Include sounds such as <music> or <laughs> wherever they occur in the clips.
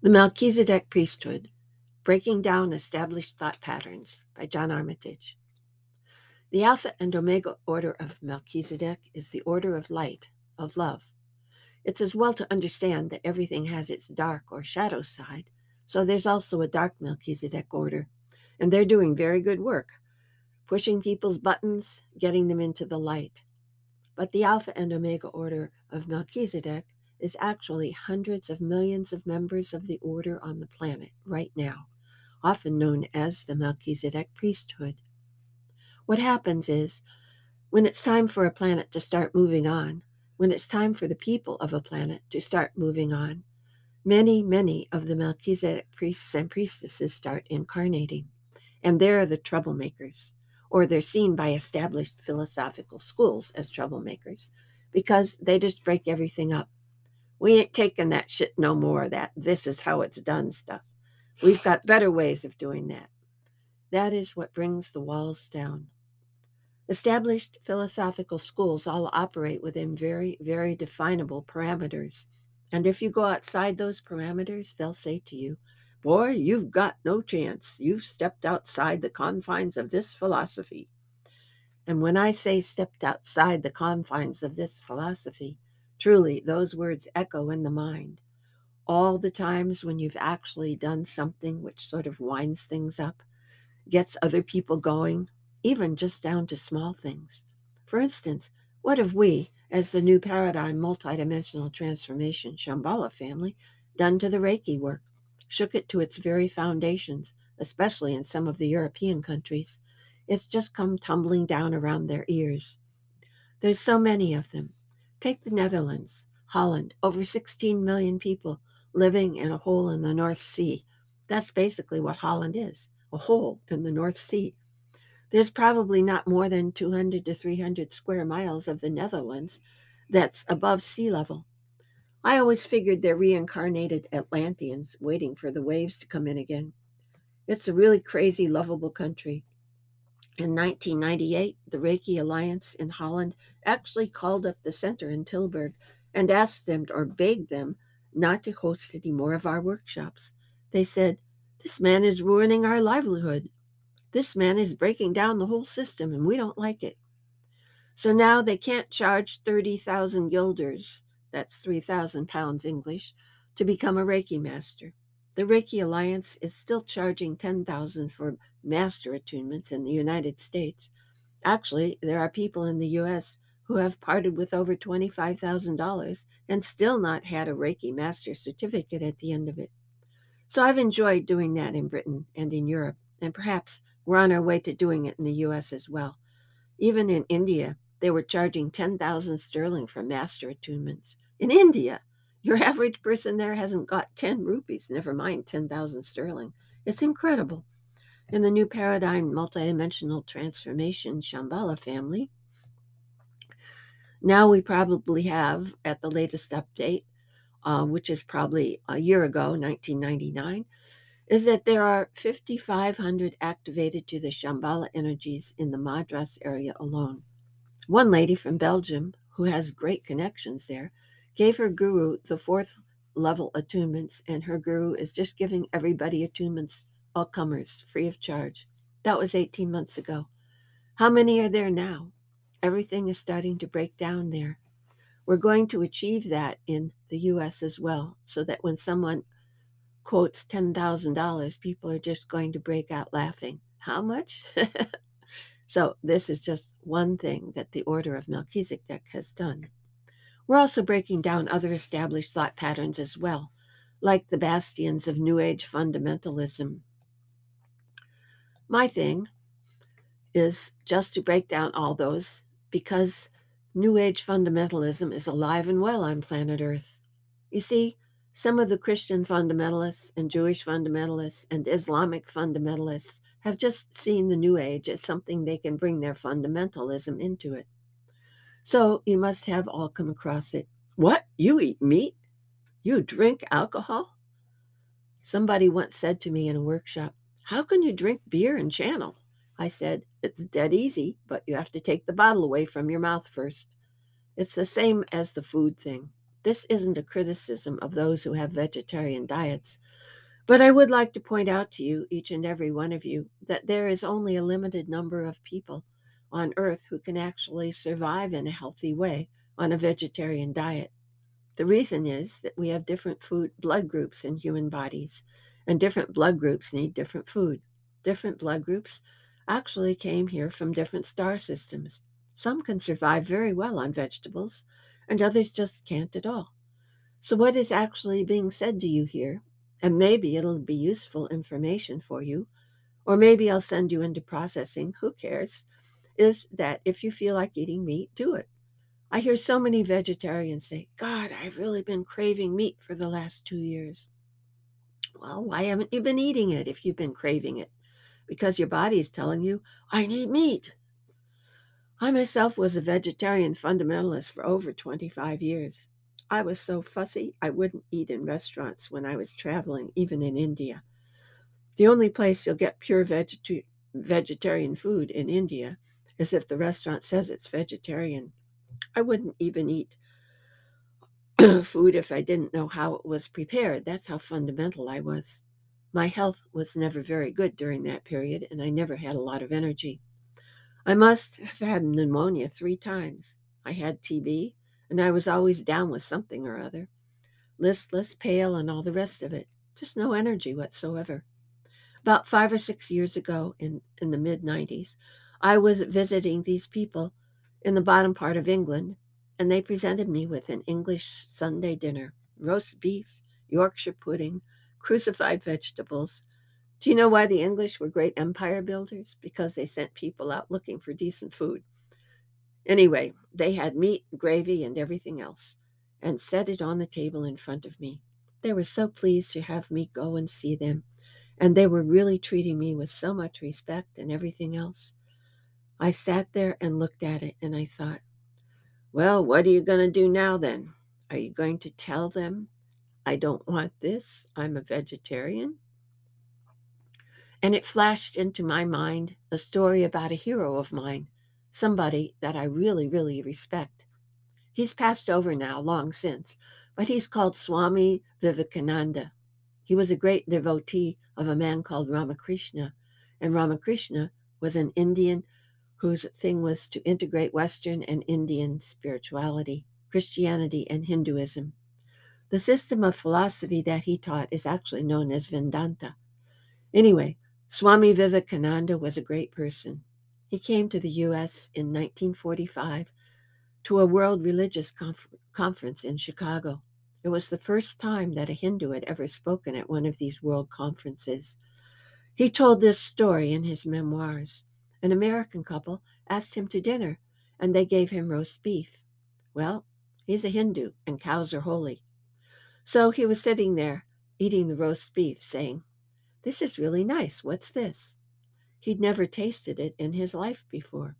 The Melchizedek Priesthood Breaking Down Established Thought Patterns by John Armitage. The Alpha and Omega order of Melchizedek is the order of light, of love. It's as well to understand that everything has its dark or shadow side, so there's also a dark Melchizedek order, and they're doing very good work, pushing people's buttons, getting them into the light. But the Alpha and Omega order of Melchizedek is actually hundreds of millions of members of the order on the planet right now, often known as the Melchizedek priesthood. What happens is, when it's time for a planet to start moving on, when it's time for the people of a planet to start moving on, many, many of the Melchizedek priests and priestesses start incarnating. And they're the troublemakers, or they're seen by established philosophical schools as troublemakers because they just break everything up we ain't taking that shit no more, that this is how it's done stuff. We've got better ways of doing that. That is what brings the walls down. Established philosophical schools all operate within very, very definable parameters. And if you go outside those parameters, they'll say to you, Boy, you've got no chance. You've stepped outside the confines of this philosophy. And when I say stepped outside the confines of this philosophy, Truly, those words echo in the mind. All the times when you've actually done something which sort of winds things up, gets other people going, even just down to small things. For instance, what have we, as the new paradigm multidimensional transformation Shambhala family, done to the Reiki work? Shook it to its very foundations, especially in some of the European countries. It's just come tumbling down around their ears. There's so many of them. Take the Netherlands, Holland, over 16 million people living in a hole in the North Sea. That's basically what Holland is a hole in the North Sea. There's probably not more than 200 to 300 square miles of the Netherlands that's above sea level. I always figured they're reincarnated Atlanteans waiting for the waves to come in again. It's a really crazy, lovable country. In 1998, the Reiki Alliance in Holland actually called up the center in Tilburg and asked them or begged them not to host any more of our workshops. They said, This man is ruining our livelihood. This man is breaking down the whole system, and we don't like it. So now they can't charge 30,000 guilders, that's 3,000 pounds English, to become a Reiki master. The Reiki Alliance is still charging 10,000 for master attunements in the United States. Actually, there are people in the US who have parted with over $25,000 and still not had a Reiki master certificate at the end of it. So I've enjoyed doing that in Britain and in Europe, and perhaps we're on our way to doing it in the US as well. Even in India, they were charging 10,000 sterling for master attunements. In India, your average person there hasn't got 10 rupees, never mind 10,000 sterling. It's incredible. In the new paradigm multidimensional transformation Shambhala family, now we probably have, at the latest update, uh, which is probably a year ago, 1999, is that there are 5,500 activated to the Shambhala energies in the Madras area alone. One lady from Belgium, who has great connections there, gave her guru the fourth level attunements, and her guru is just giving everybody attunements, all comers, free of charge. That was 18 months ago. How many are there now? Everything is starting to break down there. We're going to achieve that in the US as well, so that when someone quotes $10,000, people are just going to break out laughing. How much? <laughs> so, this is just one thing that the Order of Melchizedek has done. We're also breaking down other established thought patterns as well, like the bastions of New Age fundamentalism. My thing is just to break down all those because New Age fundamentalism is alive and well on planet Earth. You see, some of the Christian fundamentalists and Jewish fundamentalists and Islamic fundamentalists have just seen the New Age as something they can bring their fundamentalism into it. So you must have all come across it. What? You eat meat? You drink alcohol? Somebody once said to me in a workshop, How can you drink beer and channel? I said, It's dead easy, but you have to take the bottle away from your mouth first. It's the same as the food thing. This isn't a criticism of those who have vegetarian diets, but I would like to point out to you, each and every one of you, that there is only a limited number of people on earth who can actually survive in a healthy way on a vegetarian diet. The reason is that we have different food blood groups in human bodies, and different blood groups need different food. Different blood groups actually came here from different star systems. Some can survive very well on vegetables, and others just can't at all. So, what is actually being said to you here, and maybe it'll be useful information for you, or maybe I'll send you into processing, who cares, is that if you feel like eating meat, do it. I hear so many vegetarians say, God, I've really been craving meat for the last two years. Well, why haven't you been eating it if you've been craving it? Because your body is telling you, I need meat. I myself was a vegetarian fundamentalist for over 25 years. I was so fussy, I wouldn't eat in restaurants when I was traveling, even in India. The only place you'll get pure vegeta- vegetarian food in India is if the restaurant says it's vegetarian. I wouldn't even eat <clears throat> food if I didn't know how it was prepared. That's how fundamental I was. My health was never very good during that period, and I never had a lot of energy. I must have had pneumonia three times. I had TB, and I was always down with something or other listless, pale, and all the rest of it. Just no energy whatsoever. About five or six years ago, in, in the mid 90s, I was visiting these people in the bottom part of England, and they presented me with an English Sunday dinner roast beef, Yorkshire pudding, crucified vegetables. Do you know why the English were great empire builders? Because they sent people out looking for decent food. Anyway, they had meat, gravy, and everything else, and set it on the table in front of me. They were so pleased to have me go and see them, and they were really treating me with so much respect and everything else. I sat there and looked at it and I thought, well, what are you going to do now then? Are you going to tell them I don't want this? I'm a vegetarian? And it flashed into my mind a story about a hero of mine, somebody that I really, really respect. He's passed over now long since, but he's called Swami Vivekananda. He was a great devotee of a man called Ramakrishna, and Ramakrishna was an Indian whose thing was to integrate Western and Indian spirituality, Christianity, and Hinduism. The system of philosophy that he taught is actually known as Vedanta. Anyway, Swami Vivekananda was a great person. He came to the U.S. in 1945 to a world religious conf- conference in Chicago. It was the first time that a Hindu had ever spoken at one of these world conferences. He told this story in his memoirs. An American couple asked him to dinner, and they gave him roast beef. Well, he's a Hindu, and cows are holy. So he was sitting there, eating the roast beef, saying, This is really nice. What's this? He'd never tasted it in his life before.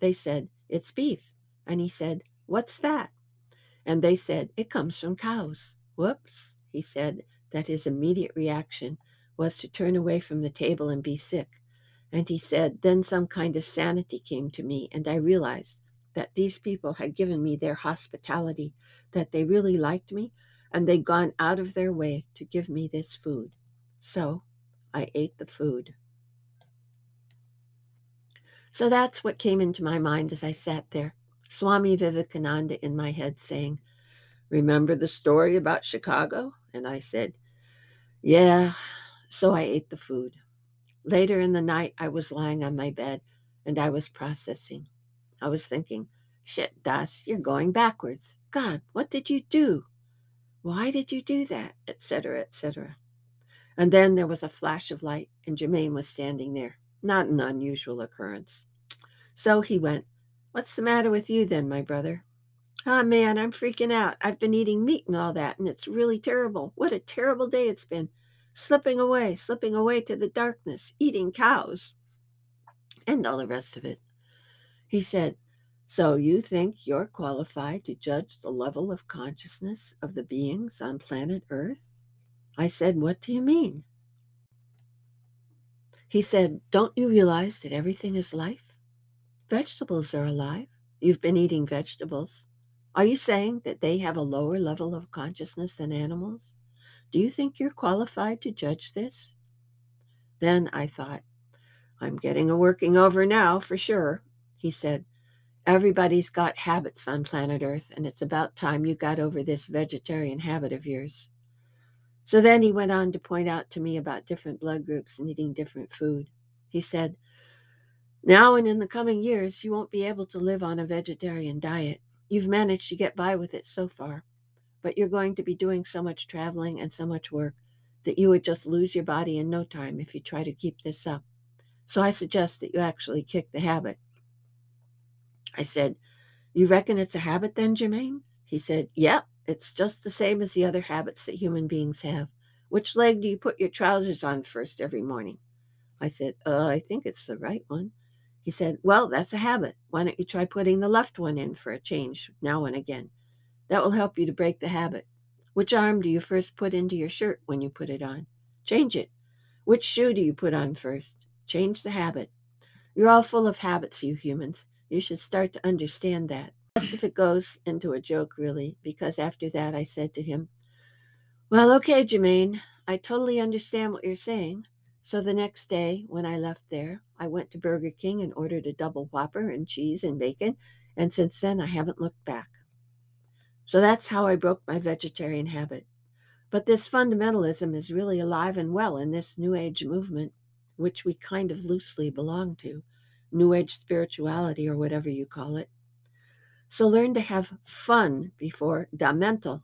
They said, It's beef. And he said, What's that? And they said, It comes from cows. Whoops, he said that his immediate reaction was to turn away from the table and be sick. And he said, Then some kind of sanity came to me, and I realized that these people had given me their hospitality, that they really liked me, and they'd gone out of their way to give me this food. So I ate the food. So that's what came into my mind as I sat there, Swami Vivekananda in my head saying, Remember the story about Chicago? And I said, Yeah. So I ate the food. Later in the night, I was lying on my bed and I was processing. I was thinking, shit, Das, you're going backwards. God, what did you do? Why did you do that? Etc., etc. And then there was a flash of light, and Germain was standing there. Not an unusual occurrence. So he went, What's the matter with you then, my brother? Ah, oh, man, I'm freaking out. I've been eating meat and all that, and it's really terrible. What a terrible day it's been slipping away, slipping away to the darkness, eating cows, and all the rest of it. He said, So you think you're qualified to judge the level of consciousness of the beings on planet Earth? I said, What do you mean? He said, Don't you realize that everything is life? Vegetables are alive. You've been eating vegetables. Are you saying that they have a lower level of consciousness than animals? Do you think you're qualified to judge this? Then I thought, I'm getting a working over now for sure. He said, Everybody's got habits on planet Earth, and it's about time you got over this vegetarian habit of yours. So then he went on to point out to me about different blood groups and eating different food. He said, Now and in the coming years, you won't be able to live on a vegetarian diet. You've managed to get by with it so far, but you're going to be doing so much traveling and so much work that you would just lose your body in no time if you try to keep this up. So I suggest that you actually kick the habit. I said, You reckon it's a habit then, Germain? He said, Yep, it's just the same as the other habits that human beings have. Which leg do you put your trousers on first every morning? I said, uh, I think it's the right one. He said, Well, that's a habit. Why don't you try putting the left one in for a change now and again? That will help you to break the habit. Which arm do you first put into your shirt when you put it on? Change it. Which shoe do you put on first? Change the habit. You're all full of habits, you humans. You should start to understand that. Just if it goes into a joke, really, because after that I said to him, Well, okay, Germain, I totally understand what you're saying. So the next day, when I left there, I went to Burger King and ordered a double whopper and cheese and bacon, and since then I haven't looked back. So that's how I broke my vegetarian habit. But this fundamentalism is really alive and well in this New Age movement which we kind of loosely belong to, New Age spirituality or whatever you call it. So learn to have fun before the mental.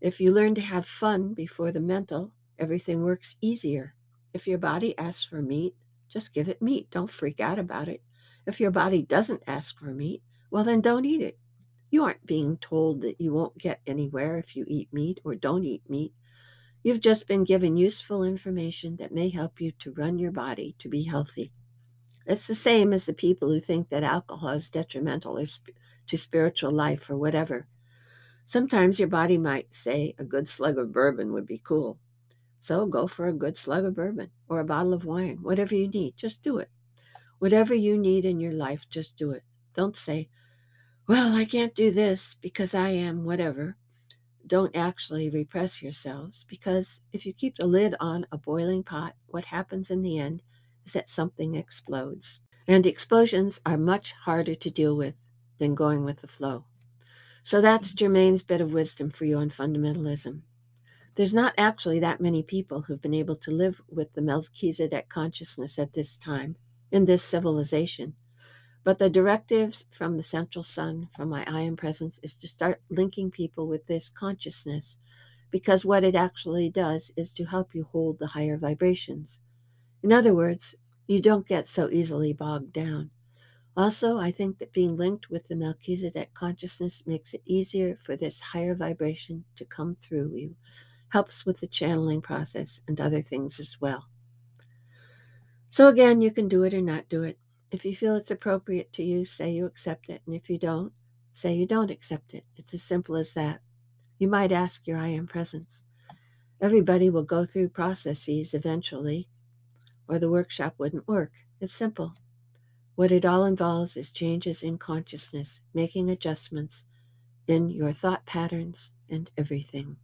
If you learn to have fun before the mental, everything works easier. If your body asks for meat, just give it meat. Don't freak out about it. If your body doesn't ask for meat, well, then don't eat it. You aren't being told that you won't get anywhere if you eat meat or don't eat meat. You've just been given useful information that may help you to run your body to be healthy. It's the same as the people who think that alcohol is detrimental to spiritual life or whatever. Sometimes your body might say a good slug of bourbon would be cool. So go for a good slug of bourbon or a bottle of wine, whatever you need. Just do it. Whatever you need in your life, just do it. Don't say, well, I can't do this because I am whatever don't actually repress yourselves because if you keep the lid on a boiling pot, what happens in the end is that something explodes. And explosions are much harder to deal with than going with the flow. So that's Germain's bit of wisdom for you on fundamentalism. There's not actually that many people who've been able to live with the Melchizedek consciousness at this time, in this civilization. But the directives from the central sun, from my I am presence, is to start linking people with this consciousness because what it actually does is to help you hold the higher vibrations. In other words, you don't get so easily bogged down. Also, I think that being linked with the Melchizedek consciousness makes it easier for this higher vibration to come through you, helps with the channeling process and other things as well. So, again, you can do it or not do it. If you feel it's appropriate to you, say you accept it. And if you don't, say you don't accept it. It's as simple as that. You might ask your I am presence. Everybody will go through processes eventually, or the workshop wouldn't work. It's simple. What it all involves is changes in consciousness, making adjustments in your thought patterns and everything.